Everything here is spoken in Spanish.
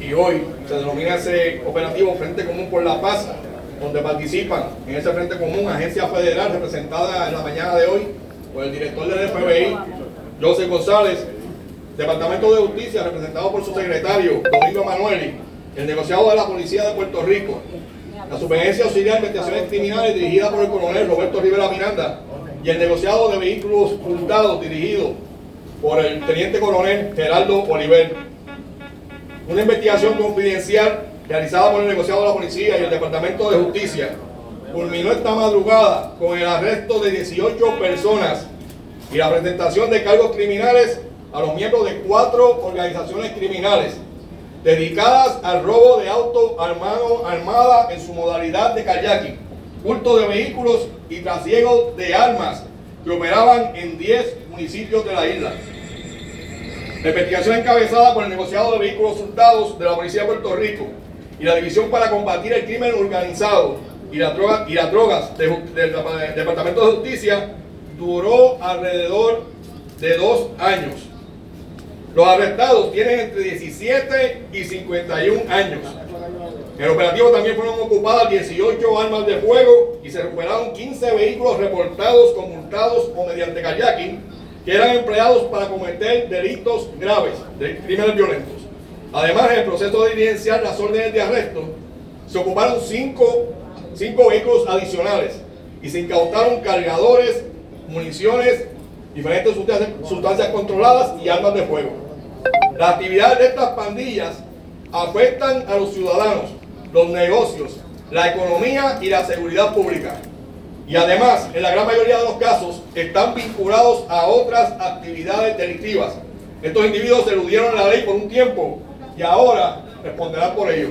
y hoy se denomina ese operativo Frente Común por la Paz, donde participan en ese Frente Común agencia federal representada en la mañana de hoy por el director del FBI, José González, Departamento de Justicia representado por su secretario, Domingo Manueli, el negociado de la Policía de Puerto Rico, la Superintendencia Auxiliar de Investigaciones Criminales dirigida por el coronel Roberto Rivera Miranda y el negociado de vehículos hurtados dirigido por el teniente coronel Geraldo Oliver. Una investigación confidencial realizada por el negociado de la policía y el Departamento de Justicia culminó esta madrugada con el arresto de 18 personas y la presentación de cargos criminales a los miembros de cuatro organizaciones criminales dedicadas al robo de auto armada en su modalidad de kayaking, culto de vehículos y trasiego de armas que operaban en 10 municipios de la isla. La investigación encabezada por el negociado de vehículos hurtados de la Policía de Puerto Rico y la División para combatir el crimen organizado y, las drogas del Departamento de Justicia duró alrededor de dos años. Los arrestados tienen entre 17 y 51 años. El operativo también fueron ocupadas 18 armas de fuego y se recuperaron 15 vehículos reportados, conmutados o mediante kayaking que eran empleados para cometer delitos graves, de crímenes violentos. Además, en el proceso de diligenciar las órdenes de arresto, se ocuparon cinco, cinco vehículos adicionales y se incautaron cargadores, municiones, diferentes sustancias controladas y armas de fuego. Las actividades de estas pandillas afectan a los ciudadanos, los negocios, la economía y la seguridad pública. Y además, en la gran mayoría de los casos, están vinculados a otras actividades delictivas. Estos individuos eludieron la ley por un tiempo y ahora responderán por ello.